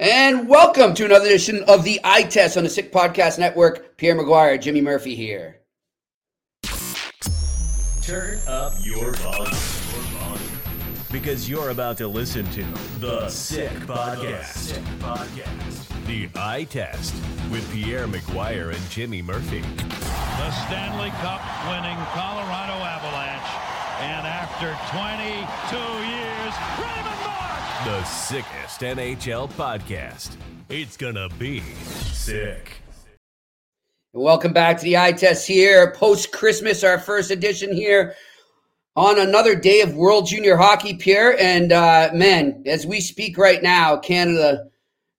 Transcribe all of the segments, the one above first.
And welcome to another edition of the Eye Test on the Sick Podcast Network. Pierre McGuire, Jimmy Murphy here. Turn up your volume. Because you're about to listen to The Sick Podcast. Sick Podcast. The Eye Test with Pierre McGuire and Jimmy Murphy. The Stanley Cup winning Colorado Avalanche. And after 22 years, Raymond Marsh! The sickest NHL podcast. It's gonna be sick. Welcome back to the Eye Test here, post Christmas, our first edition here on another day of World Junior Hockey, Pierre. And uh, man, as we speak right now, Canada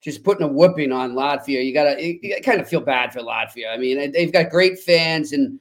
just putting a whooping on Latvia. You gotta, you, kind of feel bad for Latvia. I mean, they've got great fans, and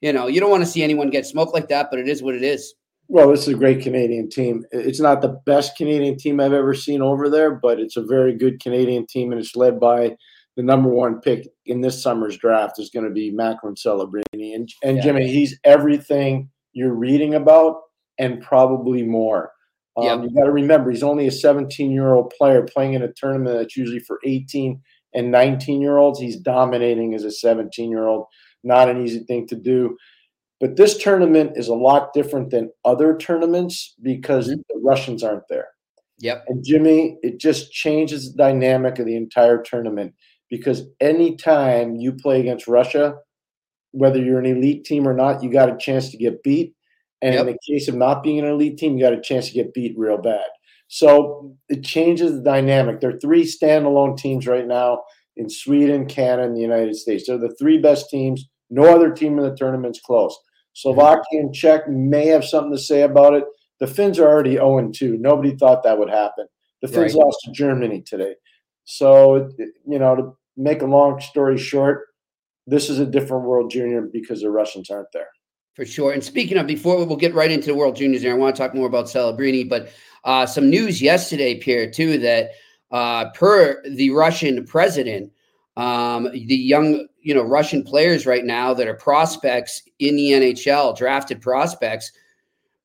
you know, you don't want to see anyone get smoked like that, but it is what it is. Well, this is a great Canadian team. It's not the best Canadian team I've ever seen over there, but it's a very good Canadian team, and it's led by the number one pick in this summer's draft is going to be Macklin Celebrini. And, and Yeah. Jimmy, he's everything you're reading about and probably more. Um, Yeah. You got to remember, he's only a 17 year old player playing in a tournament that's usually for 18 and 19 year olds. He's dominating as a 17 year old. Not an easy thing to do. But this tournament is a lot different than other tournaments because Mhm. the Russians aren't there. Yep. And Jimmy, it just changes the dynamic of the entire tournament because anytime you play against Russia, whether you're an elite team or not, you got a chance to get beat. And Yep. in the case of not being an elite team, you got a chance to get beat real bad. So it changes the dynamic. There are three standalone teams right now in Sweden, Canada, and the United States. They're the three best teams. No other team in the tournament's close. Slovakia and Czech may have something to say about it. The Finns are already 0 2. Nobody thought that would happen. The Finns Right. lost to Germany today. So, you know, to make a long story short, this is a different World Junior because the Russians aren't there. For sure. And speaking of, before we'll get right into the World Juniors, there, I want to talk more about Celebrini, but uh, some news yesterday, Pierre, too, that uh, per the Russian president, um, the young, you know, Russian players right now that are prospects in the NHL, drafted prospects,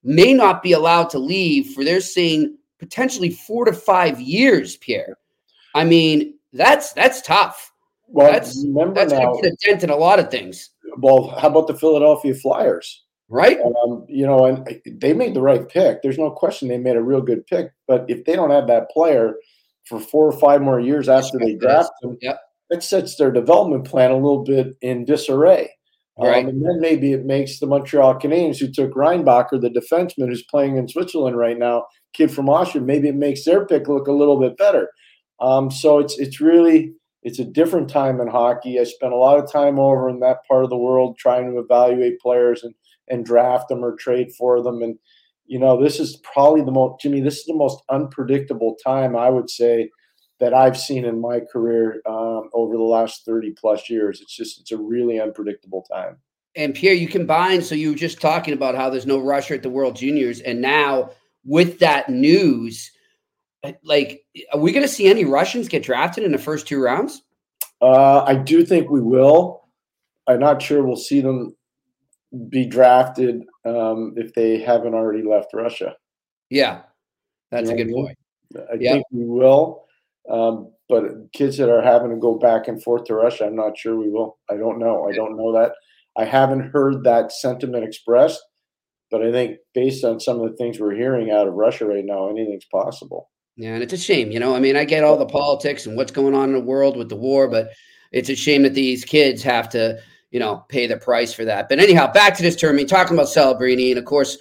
may not be allowed to leave for they're seeing potentially four to five years, Pierre. I mean, that's that's tough. Well, That's- remember That's now, going to put a dent in a lot of things, well, how about the Philadelphia Flyers? right? Um, you know, and they made the right pick. There's no question they made a real good pick. But if they don't have that player for four or five more years after they draft him, Yep. That sets their development plan a little bit in disarray. Um, and then maybe it makes the Montreal Canadiens, who took Reinbacher, the defenseman who's playing in Switzerland right now, kid from Austria, maybe it makes their pick look a little bit better. Um, so it's it's really it's a different time in hockey. I spent a lot of time over in that part of the world trying to evaluate players and and draft them or trade for them. And you know, this is probably the most Jimmy. This is the most unpredictable time I would say that I've seen in my career um, over the last thirty plus years. It's just it's a really unpredictable time. And Pierre, you combine. So you were just talking about how there's no Russia at the World Juniors, and now with that news, uh, like, are we going to see any Russians get drafted in the first two rounds? Uh, I do think we will. I'm not sure we'll see them be drafted um, if they haven't already left Russia. Yeah, that's a You know good I mean? point. I Yeah. think we will. Um, but kids that are having to go back and forth to Russia, I'm not sure we will. I don't know. I don't know that. I haven't heard that sentiment expressed, but I think based on some of the things we're hearing out of Russia right now, anything's possible. Yeah, and it's a shame, you know. I mean, I get all the politics and what's going on in the world with the war, but it's a shame that these kids have to, you know, pay the price for that. But anyhow, back to this tournament, talking about Celebrini, and of course,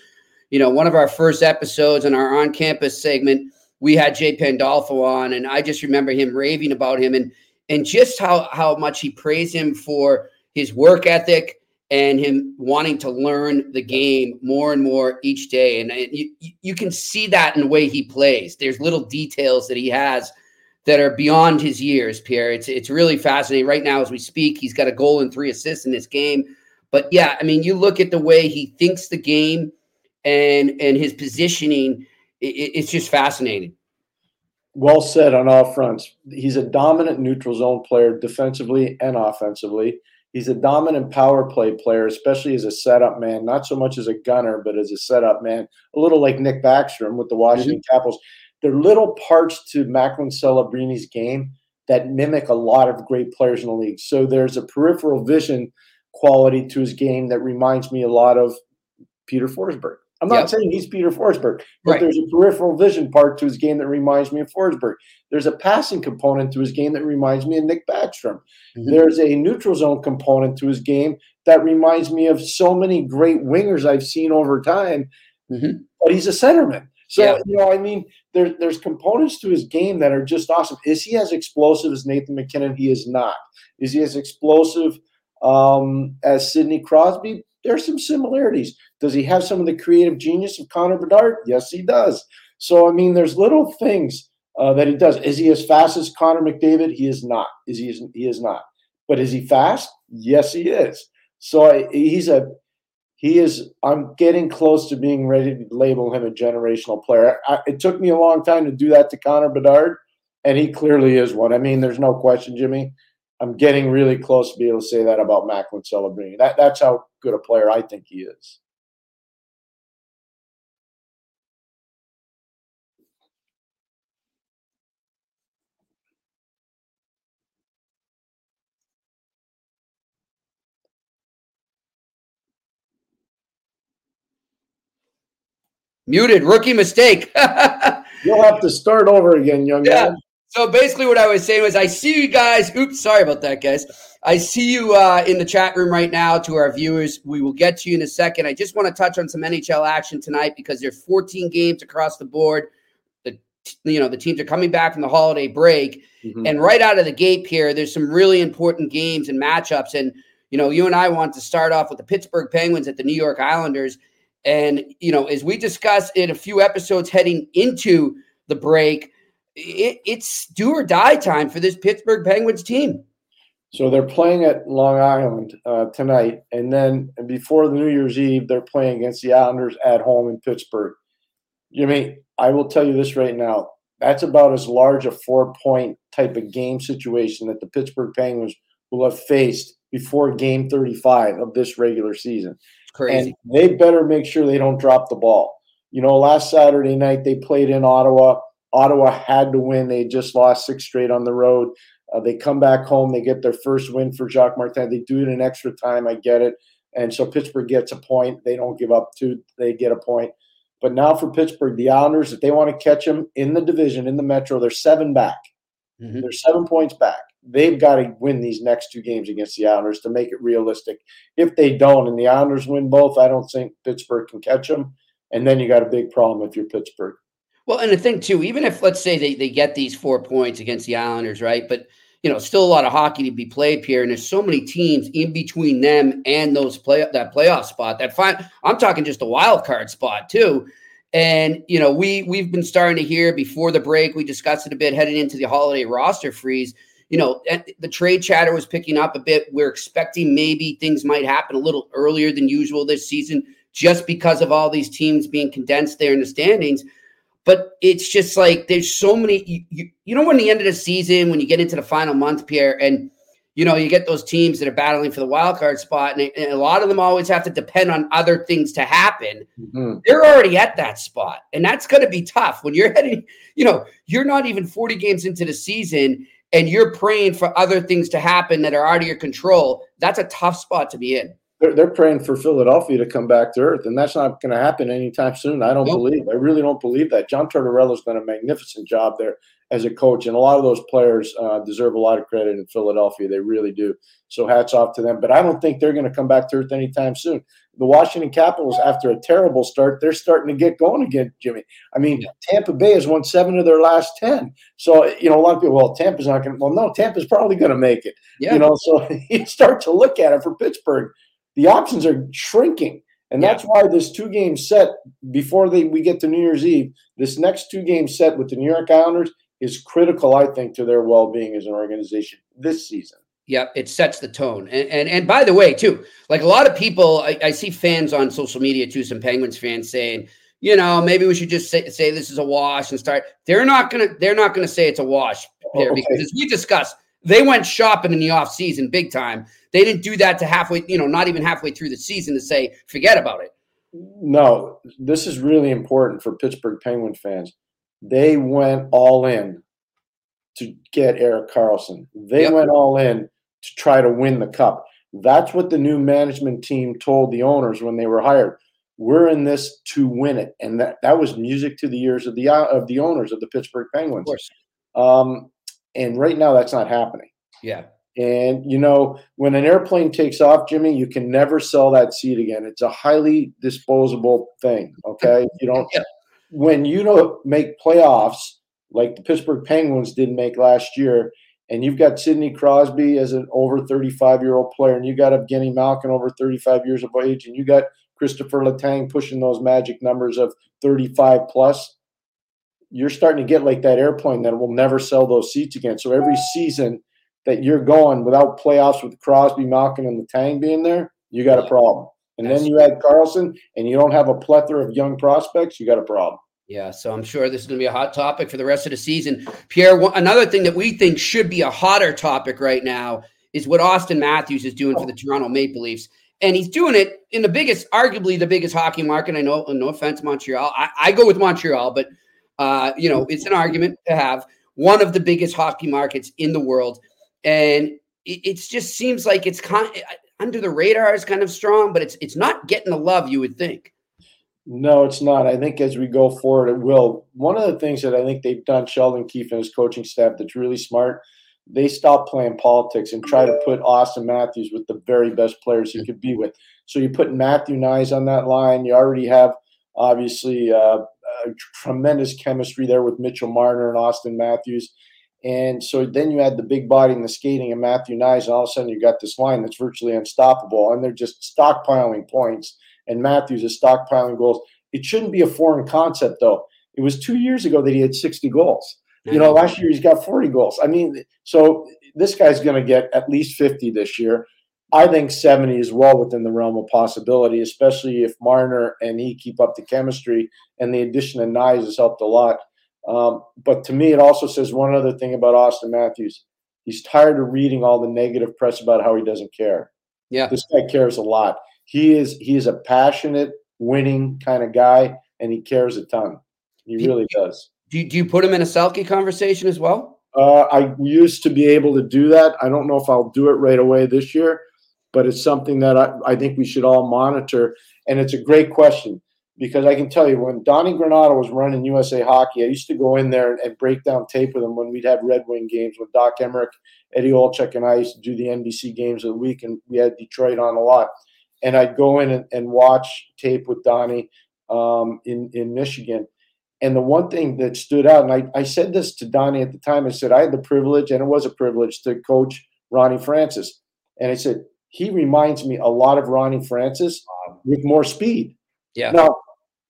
you know, one of our first episodes in our on-campus segment, we had Jay Pandolfo on, and I just remember him raving about him and and just how how much he praised him for his work ethic and him wanting to learn the game more and more each day. And, and you, you can see that in the way he plays. There's little details that he has that are beyond his years, Pierre. It's it's really fascinating. Right now, as we speak, he's got a goal and three assists in this game. But yeah, I mean, you look at the way he thinks the game and and his positioning, it, it's just fascinating. Well said on all fronts. He's a dominant neutral zone player defensively and offensively. He's a dominant power play player, especially as a setup man, not so much as a gunner, but as a setup man, a little like Nick Backstrom with the Washington mm-hmm. Capitals. They're little parts to Macklin Celebrini's game that mimic a lot of great players in the league. So there's a peripheral vision quality to his game that reminds me a lot of Peter Forsberg. I'm not yep. saying he's Peter Forsberg, but right. there's a peripheral vision part to his game that reminds me of Forsberg. There's a passing component to his game that reminds me of Nick Backstrom. Mm-hmm. There's a neutral zone component to his game that reminds me of so many great wingers I've seen over time. Mm-hmm. But he's a centerman. So, yeah. you know, I mean, there, there's components to his game that are just awesome. Is he as explosive as Nathan MacKinnon? He is not. Is he as explosive um, as Sidney Crosby? There are some similarities. Does he have some of the creative genius of Connor Bedard? Yes, he does. So, I mean, there's little things uh, that he does. Is he as fast as Connor McDavid? He is not. Is he? He is not. But is he fast? Yes, he is. So I, he's a he is. I'm getting close to being ready to label him a generational player. I, it took me a long time to do that to Connor Bedard, and he clearly is one. I mean, there's no question, Jimmy. I'm getting really close to be able to say that about Macklin Celebrini. That that's how good a player I think he is. Muted, rookie mistake. You'll have to start over again, young yeah. man. So basically, what I was saying was, I see you guys. Oops, sorry about that, guys. I see you uh, in the chat room right now. To our viewers, we will get to you in a second. I just want to touch on some NHL action tonight because there's 14 games across the board. The you know the teams are coming back from the holiday break, mm-hmm. and right out of the gate here, there's some really important games and matchups. And you know, you and I want to start off with the Pittsburgh Penguins at the New York Islanders. And, you know, as we discussed in a few episodes heading into the break, it, it's do or die time for this Pittsburgh Penguins team. So they're playing at Long Island uh, tonight. And then before the New Year's Eve, they're playing against the Islanders at home in Pittsburgh. You mean, I will tell you this right now. That's about as large a four point type of game situation that the Pittsburgh Penguins will have faced before game 35 of this regular season. Crazy. And they better make sure they don't drop the ball. You know, last Saturday night they played in Ottawa. Ottawa had to win. They just lost six straight on the road. Uh, they come back home. They get their first win for Jacques Martin. They do it in extra time. I get it. And so Pittsburgh gets a point. They don't give up two. They get a point. But now for Pittsburgh, the Islanders, if they want to catch them in the division, in the Metro, they're seven back. Mm-hmm. They're seven points back they've got to win these next two games against the Islanders to make it realistic. If they don't, and the Islanders win both, I don't think Pittsburgh can catch them. And then you got a big problem if you're Pittsburgh. Well, and the thing too, even if let's say they, they get these four points against the Islanders, right? But you know, still a lot of hockey to be played here, and there's so many teams in between them and those play that playoff spot. That fine, I'm talking just a wild card spot too. And you know, we we've been starting to hear before the break. We discussed it a bit heading into the holiday roster freeze you know, the trade chatter was picking up a bit. We're expecting maybe things might happen a little earlier than usual this season just because of all these teams being condensed there in the standings. But it's just like there's so many. You, you, you know, when the end of the season, when you get into the final month, Pierre, and you know, you get those teams that are battling for the wild card spot, and, and a lot of them always have to depend on other things to happen. Mm-hmm. They're already at that spot, and that's going to be tough when you're heading. You know, you're not even 40 games into the season, and you're praying for other things to happen that are out of your control, that's a tough spot to be in. They're, they're praying for Philadelphia to come back to earth, and that's not going to happen anytime soon. I don't nope. believe. I really don't believe that. John Tortorella's done a magnificent job there as a coach, and a lot of those players uh, deserve a lot of credit in Philadelphia. They really do. So hats off to them. But I don't think they're going to come back to earth anytime soon. The Washington Capitals, after a terrible start, they're starting to get going again, Jimmy. I mean, yeah. Tampa Bay has won seven of their last ten. So you know, a lot of people, well, Tampa's not going. to – Well, no, Tampa's probably going to make it. Yeah. You know, so you start to look at it for Pittsburgh. The options are shrinking. And yeah. that's why this two game set before they, we get to New Year's Eve, this next two game set with the New York Islanders is critical, I think, to their well being as an organization this season. Yeah, it sets the tone. And, and and by the way, too, like a lot of people, I, I see fans on social media too, some Penguins fans saying, you know, maybe we should just say, say this is a wash and start. They're not gonna they're not gonna say it's a wash there oh, okay. because as we discussed, they went shopping in the off season big time. They didn't do that to halfway, you know, not even halfway through the season to say forget about it. No, this is really important for Pittsburgh Penguin fans they went all in to get Erik Karlsson. They yep. went all in to try to win the cup. That's what the new management team told the owners when they were hired. We're in this to win it, and that, that was music to the ears of the of the owners of the Pittsburgh Penguins. Um, and right now, that's not happening. Yeah. And you know, when an airplane takes off, Jimmy, you can never sell that seat again. It's a highly disposable thing. Okay, you don't yeah when you don't make playoffs like the Pittsburgh Penguins didn't make last year, and you've got Sidney Crosby as an over 35 year old player, and you got Evgeny Malkin over 35 years of age, and you got Kristopher Letang pushing those magic numbers of 35 plus, you're starting to get like that airplane that will never sell those seats again. So every season that you're going without playoffs with Crosby, Malkin, and Letang being there, you got a problem. And then you add Karlsson, and you don't have a plethora of young prospects, you got a problem. Yeah, so I'm sure this is going to be a hot topic for the rest of the season. Pierre, another thing that we think should be a hotter topic right now is what Auston Matthews is doing for the Toronto Maple Leafs. And he's doing it in the biggest, arguably the biggest hockey market. I know, no offense, Montreal. I, I go with Montreal, but uh, you know, it's an argument to have one of the biggest hockey markets in the world. And it, it just seems like it's kind of, under the radar is kind of strong, but it's it's not getting the love you would think. No, it's not. I think as we go forward, it will. One of the things that I think they've done, Sheldon Keefe and his coaching staff, that's really smart, they stop playing politics and try to put Auston Matthews with the very best players he could be with. So you put Matthew Knies on that line. You already have, obviously, uh, tremendous chemistry there with Mitchell Marner and Auston Matthews. And so then you add the big body and the skating and Matthew Knies, and all of a sudden you got this line that's virtually unstoppable. And they're just stockpiling points and Matthews is stockpiling goals. It shouldn't be a foreign concept, though. It was two years ago that he had 60 goals. You know, last year he's got 40 goals. I mean, so this guy's going to get at least 50 this year. I think 70 is well within the realm of possibility, especially if Marner and he keep up the chemistry. And the addition of Knies has helped a lot. Um, but to me, it also says one other thing about Auston Matthews. He's tired of reading all the negative press about how he doesn't care. Yeah. This guy cares a lot he is he is a passionate, winning kind of guy, and he cares a ton. He really does. Do you, do you put him in a Selke conversation as well? Uh, I used to be able to do that. I don't know if I'll do it right away this year, but it's something that I, I think we should all monitor. And it's a great question because I can tell you when Donnie Granato was running USA Hockey, I used to go in there and break down tape with him when we'd have Red Wing games with Doc Emrick, Eddie Olczyk, and I used to do the NBC games of the week, and we had Detroit on a lot and I'd go in and, and watch tape with Donnie um, in in Michigan. And the one thing that stood out, and I, I said this to Donnie at the time, I said I had the privilege, and it was a privilege to coach Ronnie Francis. And I said he reminds me a lot of Ronnie Francis with more speed. Yeah. Now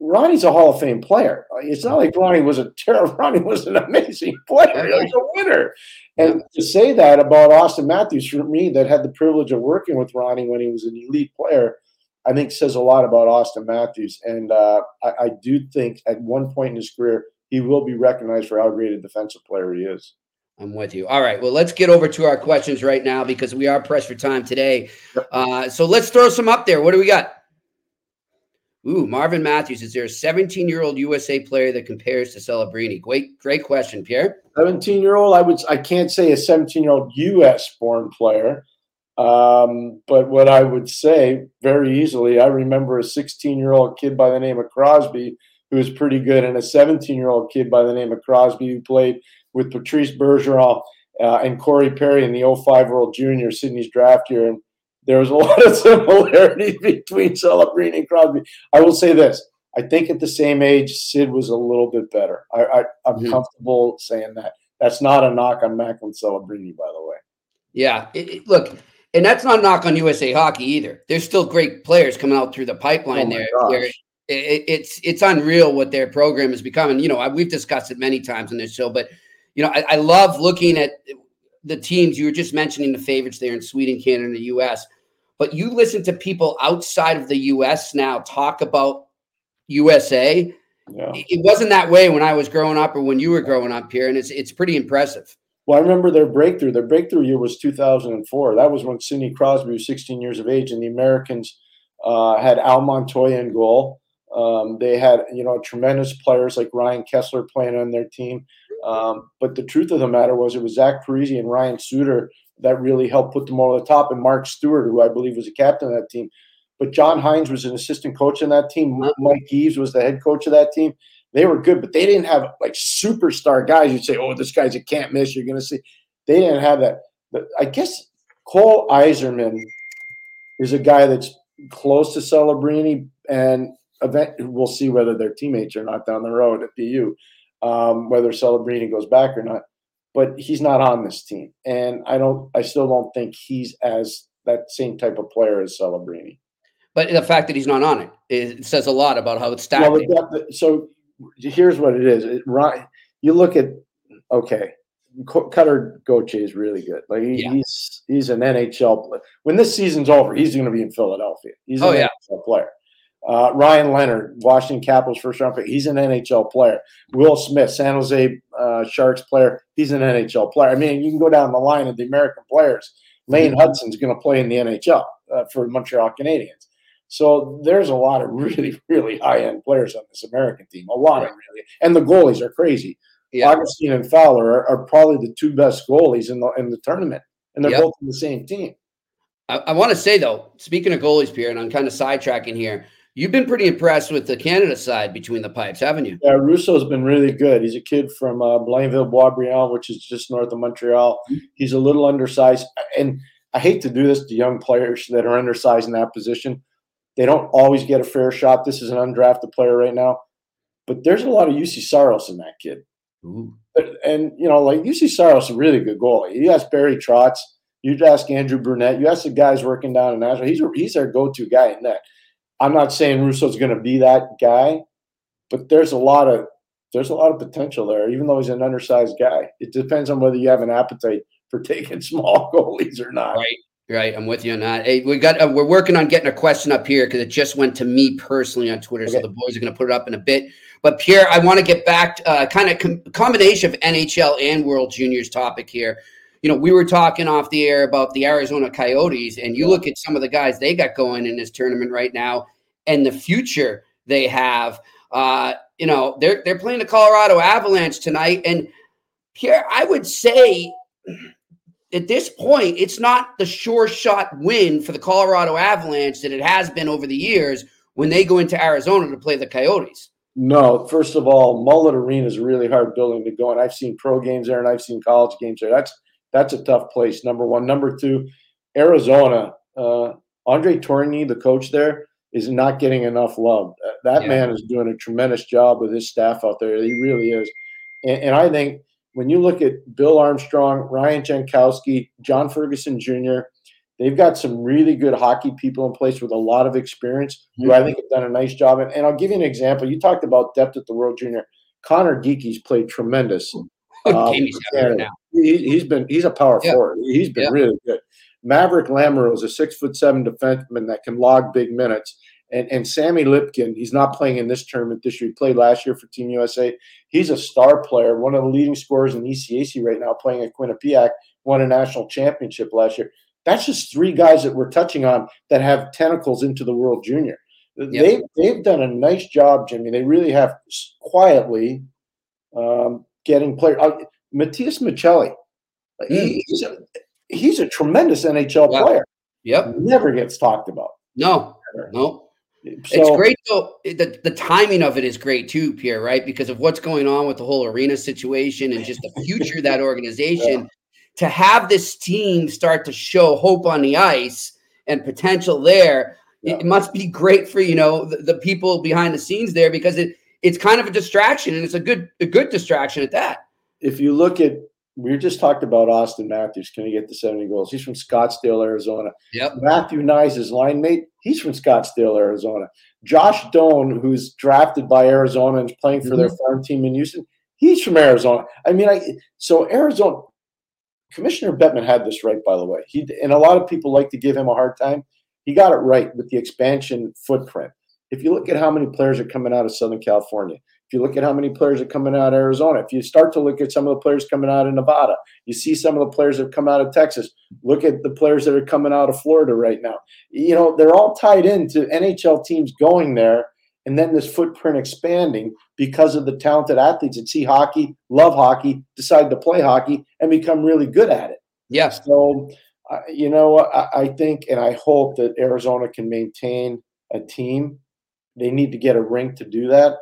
Ronnie's a Hall of Fame player. It's not like Ronnie was a terrible. Ronnie was an amazing player. He was a winner. And to say that about Auston Matthews, for me, that had the privilege of working with Ronnie when he was an elite player, I think says a lot about Auston Matthews. And uh, I, I, do think at one point in his career, he will be recognized for how great a defensive player he is. I'm with you. All right. Well, let's get over to our questions right now because we are pressed for time today. Uh, so let's throw some up there. What do we got? Ooh, Marvin Matthews. Is there a 17 year old USA player that compares to Celebrini? Great, great question, Pierre. 17 year old. I would. I can't say a 17 year old US born player. Um, but what I would say very easily, I remember a 16 year old kid by the name of Crosby who was pretty good, and a 17 year old kid by the name of Crosby who played with Patrice Bergeron uh, and Corey Perry in the 05 World Junior, Sidney's draft year. And there was a lot of similarities between Celebrini and Crosby. I will say this. I think at the same age, Sid was a little bit better. I, I, am mm-hmm. comfortable saying that. That's not a knock on Macklin Celebrini, by the way. Yeah. It, it, look, and that's not a knock on USA Hockey either. There's still great players coming out through the pipeline oh there. It, it's it's unreal what their program has become, and you know we've discussed it many times on this show. But you know I, I love looking at the teams you were just mentioning the favorites there in Sweden, Canada, and the U.S. But you listen to people outside of the U.S. now talk about USA. Yeah. It wasn't that way when I was growing up or when you were growing up here, and it's it's pretty impressive. Well, I remember their breakthrough. Their breakthrough year was 2004. That was when Sidney Crosby was 16 years of age, and the Americans uh, had Al Montoya in goal. Um, they had, you know, tremendous players like Ryan Kesler playing on their team. Um, but the truth of the matter was, it was Zach Parise and Ryan Suter that really helped put them over the top, and Mark Stuart, who I believe was a captain of that team. But John Hynes was an assistant coach in that team. Mike Eaves was the head coach of that team. They were good, but they didn't have like superstar guys. You'd say, "Oh, this guy's a can't miss." You're going to see. They didn't have that. But I guess Cole Eiserman is a guy that's close to Celebrini, and event we'll see whether they're teammates or not down the road at BU, um, whether Celebrini goes back or not. But he's not on this team, and I don't. I still don't think he's as that same type of player as Celebrini. But the fact that he's not on it, it says a lot about how it's stacked. Well, so here's what it is. It, you look at okay, Cutter Gauthier is really good. Like he, yeah. he's he's an NHL player. When this season's over, he's going to be in Philadelphia. He's an oh, yeah. NHL player. Uh, Ryan Leonard, Washington Capitals first round pick. He's an NHL player. Will Smith, San Jose uh, Sharks player. He's an NHL player. I mean, you can go down the line of the American players. Lane mm-hmm. Hutson's going to play in the NHL uh, for Montreal Canadiens. So there's a lot of really, really high end players on this American team. A lot right. of really, and the goalies are crazy. Yeah. Augustine and Fowler are, are, probably the two best goalies in the in the tournament, and they're yep. both in the same team. I, I want to say though, speaking of goalies, Pierre, and I'm kind of sidetracking here. You've been pretty impressed with the Canada side between the pipes, haven't you? Yeah, Rousseau's been really good. He's a kid from uh, Blainville, Boisbriand, which is just north of Montreal. He's a little undersized, and I hate to do this to young players that are undersized in that position they don't always get a fair shot. This is an undrafted player right now, but there's a lot of Juuse Saros in that kid. Ooh. And you know, like Juuse Saros is a really good goalie. You ask Barry Trotz, you ask Andrew Brunette, you ask the guys working down in Nashville. He's he's their go-to guy in that. I'm not saying Rousseau's going to be that guy, but there's a lot of there's a lot of potential there. Even though he's an undersized guy, it depends on whether you have an appetite for taking small goalies or not. Right. Right, I'm with you on that. Hey, we got uh, we're working on getting a question up here because it just went to me personally on Twitter, okay. so the boys are going to put it up in a bit. But Pierre, I want to get back uh, kind of com- combination of NHL and World Juniors topic here. You know, we were talking off the air about the Arizona Coyotes, and you look at some of the guys they got going in this tournament right now, and the future they have. Uh, you know, they're they're playing the Colorado Avalanche tonight, and Pierre, I would say at this point, it's not the sure shot win for the Colorado Avalanche that it has been over the years when they go into Arizona to play the Coyotes. No, first of all, Mullet Arena is a really hard building to go in. I've seen pro games there and I've seen college games there. That's that's a tough place. Number one. Number two, Arizona. Uh, André Tourigny, the coach there, is not getting enough love. That yeah. man is doing a tremendous job with his staff out there. He really is. And, and I think when you look at Bill Armstrong, Ryan Jankowski, John Ferguson Jr., they've got some really good hockey people in place with a lot of experience who I think have done a nice job. And, and I'll give you an example. You talked about depth at the World Junior. Conor Geekie's played tremendous. Um, he, has been he's a power yeah. forward. He's been yeah. really good. Maverick Lamoureux is a six foot seven defenseman that can log big minutes. And, and Sammy Lipkie, he's not playing in this tournament this year. He played last year for Team USA. He's a star player, one of the leading scorers in ECAC right now, playing at Quinnipiac, won a national championship last year. That's just three guys that we're touching on that have tentacles into the World Junior. Yep. They, they've done a nice job, Jimmy. They really have quietly um, getting players. Uh, Matias Maccelli, mm. he, he's a tremendous NHL Yeah. player. Yep. Never gets talked about. No, no. So, it's great though. The, the timing of it is great too, Pierre, right? Because of what's going on with the whole arena situation and just the future of that organization. To have this team start to show hope on the ice and potential there, Yeah. it must be great for you know the, the people behind the scenes there because it it's kind of a distraction and it's a good a good distraction at that. if you look at, we just talked about Auston Matthews. Can he get to 70 goals? He's from Scottsdale, Arizona. Yep. Matthew Knies, his line mate, he's from Scottsdale, Arizona. Josh Doan, who's drafted by Arizona and is playing for their mm-hmm. farm team in Houston, he's from Arizona. I mean, I so Arizona Commissioner Bettman had this right, by the way. He and a lot of people like to give him a hard time. He got it right with the expansion footprint. If you look at how many players are coming out of Southern California, if you look at how many players are coming out of Arizona, if you start to look at some of the players coming out of Nevada, you see some of the players that have come out of Texas. Look at the players that are coming out of Florida right now. You know, they're all tied into NHL teams going there and then this footprint expanding because of the talented athletes that see hockey, love hockey, decide to play hockey, and become really good at it. Yes. So, uh, you know, I, I think and I hope that Arizona can maintain a team. They need to get a rink to do that.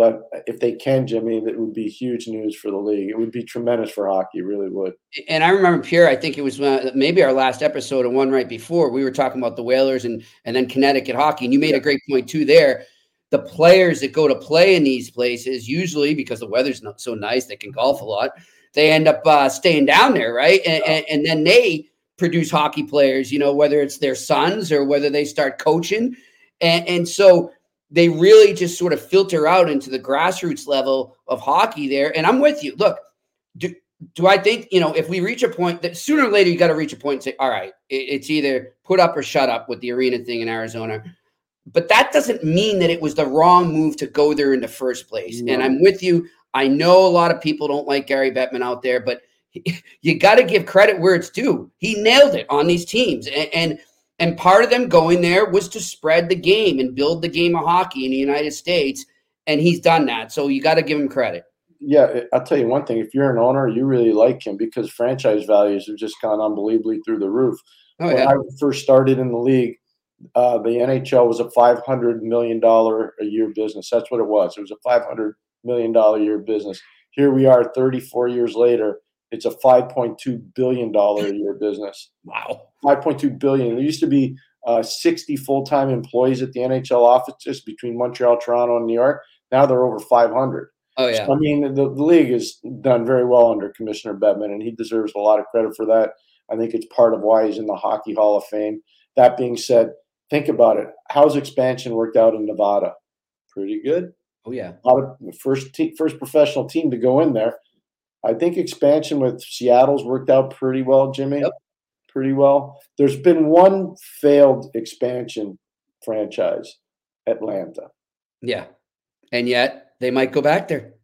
But if they can, Jimmy, that would be huge news for the league. It would be tremendous for hockey. It really would. And I remember Pierre. I think it was uh, maybe our last episode and one right before we were talking about the Whalers and and then Connecticut hockey. And you made a great point too there. The players that go to play in these places usually because the weather's not so nice, they can golf a lot. They end up uh, staying down there, right? And, and, and then they produce hockey players. You know, whether it's their sons or whether they start coaching, and and so they really just sort of filter out into the grassroots level of hockey there. And I'm with you. Look, do, do I think, you know, if we reach a point that sooner or later you got to reach a point and say, all right, it, it's either put up or shut up with the arena thing in Arizona. But that doesn't mean that it was the wrong move to go there in the first place. No. And I'm with you. I know a lot of people don't like Gary Bettman out there, but you got to give credit where it's due. He nailed it on these teams. And, and and part of them going there was to spread the game and build the game of hockey in the United States. And he's done that. So you got to give him credit. Yeah, I'll tell you one thing. If you're an owner, you really like him because franchise values have just gone unbelievably through the roof. Oh, when yeah. I first started in the league, uh, the NHL was a five hundred million dollar a year business. That's what it was. It was a five hundred million dollar a year business. Here we are, thirty four years later. It's a five point two billion dollar a year business. Wow. Five point two billion. There used to be uh, sixty full time employees at the NHL offices between Montreal, Toronto, and New York. Now they're over five hundred. Oh, yeah. I mean, the, the league has done very well under Commissioner Bettman, and he deserves a lot of credit for that. I think it's part of why he's in the Hockey Hall of Fame. That being said, think about it. How's expansion worked out in Nevada? Pretty good. Oh, yeah. A lot of first te- first professional team to go in there. I think expansion with Seattle's worked out pretty well, Jimmy. Yep. Pretty well. There's been one failed expansion franchise, Atlanta. Yeah. And yet they might go back there.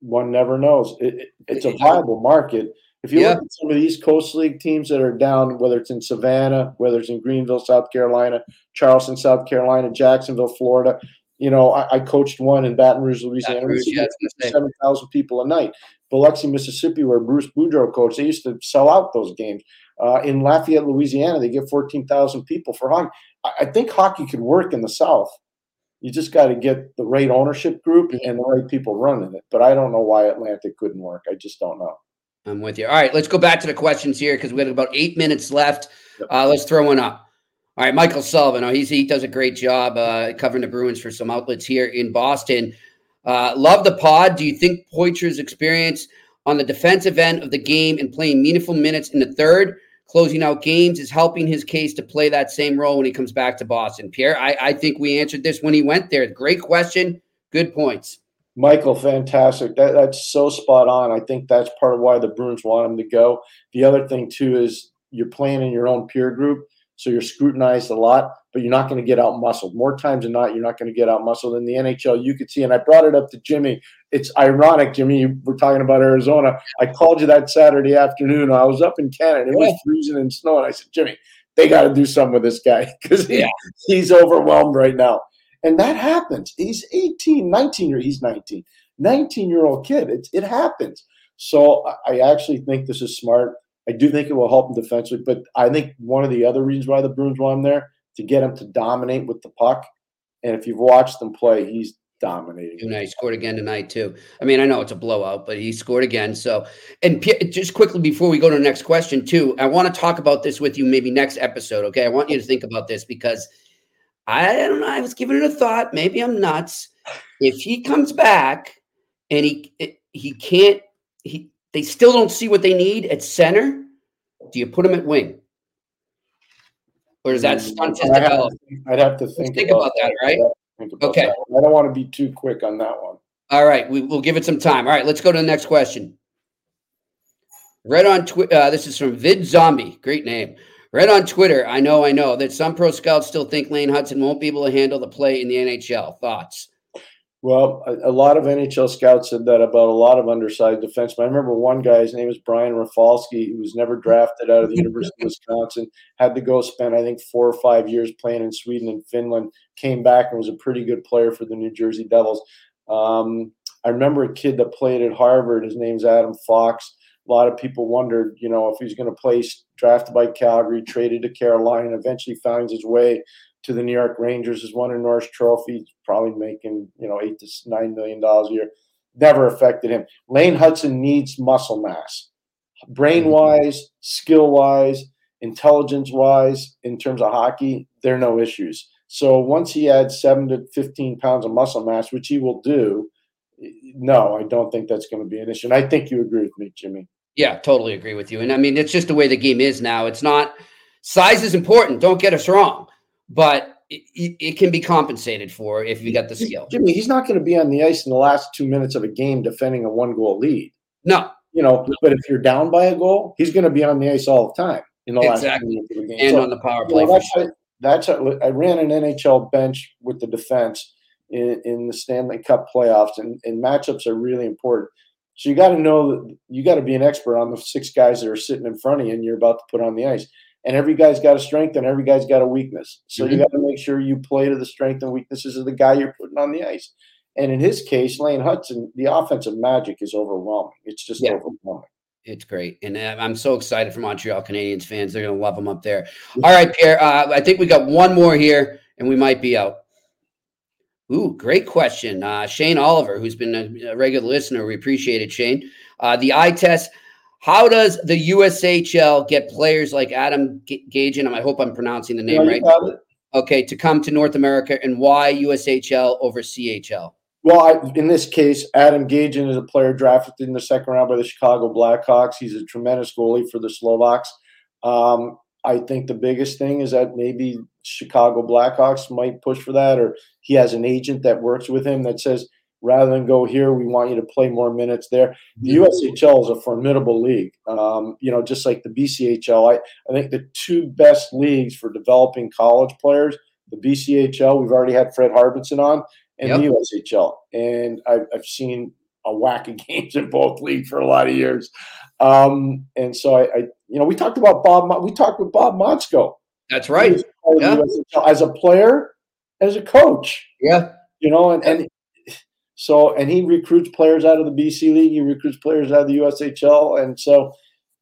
one never knows. It, it- it's a viable market. If you Yeah. look at some of the East Coast League teams that are down, whether it's in Savannah, whether it's in Greenville, South Carolina, Charleston, South Carolina, Jacksonville, Florida, you know, I, I coached one in Baton Rouge, Louisiana. Baton Rouge, We yeah, I was gonna say. seven thousand people a night. Biloxi, Mississippi, where Bruce Boudreau coached, they used to sell out those games. Uh, in Lafayette, Louisiana, they get fourteen thousand people for hockey. I, I think hockey could work in the South. You just got to get the right ownership group and the right people running it. But I don't know why Atlanta couldn't work. I just don't know. I'm with you. All right, let's go back to the questions here because we have about eight minutes left. Uh, let's throw one up. All right, Michael Sullivan. Oh, he's, he does a great job uh, covering the Bruins for some outlets here in Boston. Uh, love the pod. Do you think Poitras' experience on the defensive end of the game and playing meaningful minutes in the third, closing out games, is helping his case to play that same role when he comes back to Boston? Pierre, I, I think we answered this when he went there. Great question. Good points. Michael, fantastic. That, that's so spot on. I think that's part of why the Bruins want him to go. The other thing, too, is you're playing in your own peer group, so you're scrutinized a lot, but you're not going to get out muscled. More times than not, you're not going to get out muscled. In the NHL, you could see, and I brought it up to Jimmy. It's ironic, Jimmy. You were talking about Arizona. I called you that Saturday afternoon. I was up in Canada. It was freezing and snowing. I said, Jimmy, they got to do something with this guy because he, Yeah. he's overwhelmed right now. And that happens. He's 18, 19 year he's 19, 19 year old kid. It, it happens. So I- I actually think this is smart. I do think it will help him defensively, but I think one of the other reasons why the Bruins want him there to get him to dominate with the puck. And if you've watched them play, he's dominating. Tonight, he scored again tonight too. I mean, I know it's a blowout, but he scored again. So, and P- just quickly before we go to the next question, too, I want to talk about this with you maybe next episode. Okay, I want you to think about this because I don't know. I was giving it a thought. Maybe I'm nuts. If he comes back and he he can't, he they still don't see what they need at center. Do you put him at wing? Or does that stunt his development? I'd have to think, think about that, right? About Okay. that. I don't want to be too quick on that one. All right, we, we'll give it some time. All right, let's go to the next question. Read on Twitter. Uh, this is from Vid Zombie. Great name. Read on Twitter. I know, I know that some pro scouts still think Lane Hutson won't be able to handle the play in the NHL. Thoughts? Well, a, a lot of NHL scouts said that about a lot of undersized defensemen. I remember one guy, his name was Brian Rafalski, who was never drafted out of the University of Wisconsin, had to go spend, I think, four or five years playing in Sweden and Finland, came back and was a pretty good player for the New Jersey Devils. Um, I remember a kid that played at Harvard. His name's Adam Fox. A lot of people wondered, you know, if he's going to play drafted by Calgary, traded to Carolina, eventually finds his way to the New York Rangers, has won a Norris Trophy, probably making, you know, eight to nine million dollars a year. Never affected him. Lane Hutson needs muscle mass, brain wise, skill wise, intelligence wise, in terms of hockey, there are no issues. So once he adds seven to 15 pounds of muscle mass, which he will do, no, I don't think that's going to be an issue. And I think you agree with me, Jimmy. Yeah, totally agree with you. And I mean, it's just the way the game is now. It's not size is important. Don't get us wrong, but it, it can be compensated for if you got the skill. Jimmy, he's not going to be on the ice in the last two minutes of a game defending a one goal lead. No, You know, but if you're down by a goal, he's going to be on the ice all the time in the last two minutes of a game. and So- on the power You play know, for that's sure. that's I ran an NHL bench with the defense in, in the Stanley Cup playoffs, and, and matchups are really important. So you got to know that you got to be an expert on the six guys that are sitting in front of you, and you're about to put on the ice. And every guy's got a strength, and every guy's got a weakness. So you Mhm. got to make sure you play to the strength and weaknesses of the guy you're putting on the ice. And in his case, Lane Hutson, the offensive magic is overwhelming. It's just Yeah. overwhelming. It's great, and uh, I'm so excited for Montreal Canadiens fans. They're going to love them up there. All right, Pierre. Uh, I think we got one more here, and we might be out. Ooh, great question, uh, Shane Oliver, who's been a, a regular listener. We appreciate it, Shane. Uh, the eye test. How does the USHL get players like Adam G- Gajan? I hope I'm pronouncing the name Yeah, right. Okay, to come to North America, and why USHL over CHL? Well, I, in this case, Adam Gajan is a player drafted in the second round by the Chicago Blackhawks. He's a tremendous goalie for the Slovaks. Um, I think the biggest thing is that maybe Chicago Blackhawks might push for that, or he has an agent that works with him that says, rather than go here, we want you to play more minutes there. The USHL is a formidable league. Um, you know, just like the BCHL, I, I think the two best leagues for developing college players, the BCHL, we've already had Fred Harbinson on, and the USHL. And I've, I've seen a whack of games in both leagues for a lot of years. Um, and so I, I, you know, we talked about Bob, we talked with Bob Motzko. That's right. was part of Yeah. as a player, as a coach, Yeah. you know, and, and so, and he recruits players out of the BC league, he recruits players out of the USHL. And so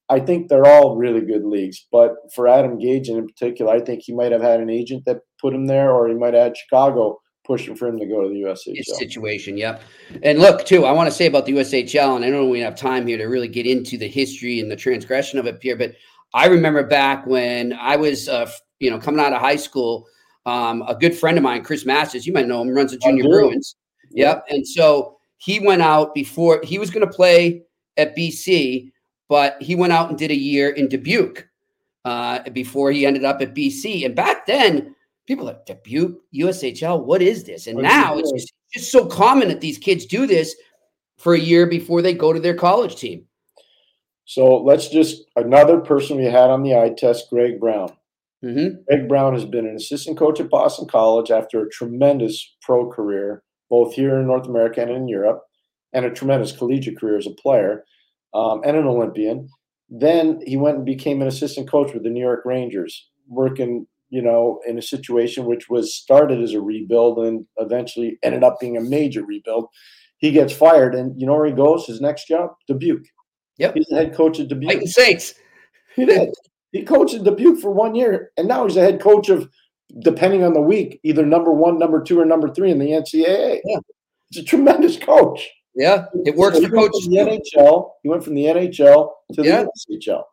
I think they're all really good leagues. But for Adam Gage in particular, I think he might have had an agent that put him there, or he might have had Chicago pushing for him to go to the USHL. It's situation, yep. And look, too, I want to say about the USHL, and I don't know we have time here to really get into the history and the transgression of it, Pierre, but I remember back when I was, uh, you know, coming out of high school, um, a good friend of mine, Chris Masters, you might know him, runs the Junior. Bruins. Yep. And so he went out before he was going to play at BC, but he went out and did a year in Dubuque uh, before he ended up at BC. And back then, people like Dubuque, USHL, what is this? And now it's just, just so common that these kids do this for a year before they go to their college team. So let's just another person we had on the eye test, Greg Brown. hmm Greg Brown has been an assistant coach at Boston College after a tremendous pro career, both here in North America and in Europe, and a tremendous collegiate career as a player um, and an Olympian. Then he went and became an assistant coach with the New York Rangers, working, you know, in a situation which was started as a rebuild and eventually ended up being a major rebuild. He gets fired, and you know where he goes? His next job, Dubuque. Yep. He's the head coach at Dubuque. Fighting Saints. He did. he coached in Dubuque for one year, and now he's the head coach of, depending on the week, either number one, number two, or number three in the NCAA. Yeah. He's a tremendous coach. Yeah, it works So for from the NHL. He went from the NHL to Yeah. the USHL.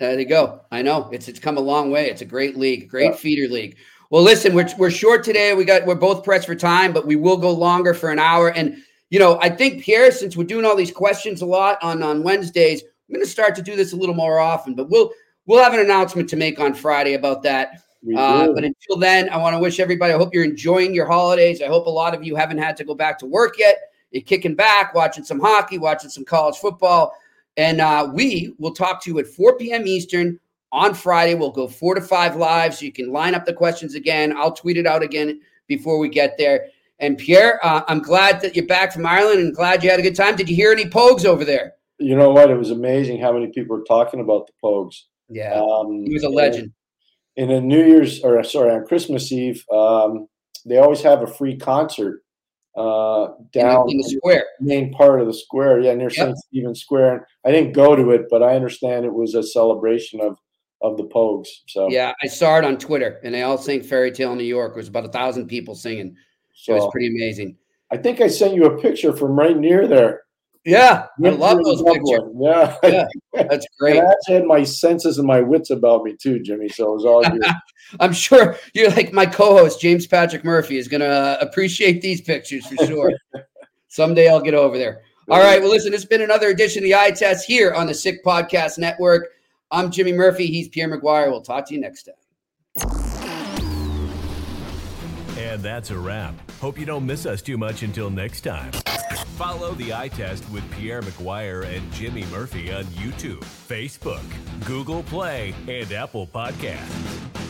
There you go. I know it's it's come a long way. It's a great league, great Yeah. feeder league. Well, listen, we're we're short today. We got we're both pressed for time, but we will go longer for an hour. And you know, I think Pierre, since we're doing all these questions a lot on on Wednesdays, I'm going to start to do this a little more often. But we'll we'll have an announcement to make on Friday about that. Uh, but until then, I want to wish everybody. I hope you're enjoying your holidays. I hope a lot of you haven't had to go back to work yet. You're kicking back, watching some hockey, watching some college football, and uh, we will talk to you at 4 p.m. Eastern on Friday. We'll go four to five live, so you can line up the questions again. I'll tweet it out again before we get there. And Pierre, uh, I'm glad that you're back from Ireland, and glad you had a good time. Did you hear any pogues over there? you know what? It was amazing how many people were talking about the Pogues. Yeah, Um, he was a legend. In a New Year's or sorry on Christmas Eve, um, they always have a free concert uh, down in the square. main part of the square, yeah, near Yep. St. Stephen's Square. And I didn't go to it, but I understand it was a celebration of of the Pogues. So Yeah, I saw it on Twitter, and they all sang "Fairy Tale New York." It was about a thousand people singing. so It was pretty amazing. I think I sent you a picture from right near there. Yeah, I love those pictures. Yeah, Yeah, That's And great. I actually had my senses and my wits about me too, Jimmy. So it was all good. I'm sure you're like my co-host James Patrick Murphy is going to uh, appreciate these pictures for sure. Someday I'll get over there. All right. Well, listen, it's been another edition of the Eye Test here on the Sick Podcast Network. I'm Jimmy Murphy. He's Pierre McGuire. We'll talk to you next time. And that's a wrap. Hope you don't miss us too much until next time. Follow the eye test with Pierre McGuire and Jimmy Murphy on YouTube, Facebook, Google Play, and Apple Podcasts.